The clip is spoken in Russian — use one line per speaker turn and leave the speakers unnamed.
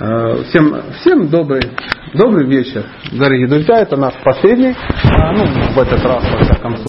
Э, всем, всем добрый, добрый вечер, дорогие друзья. Это наш последний, э, ну, в этот раз, во всяком случае.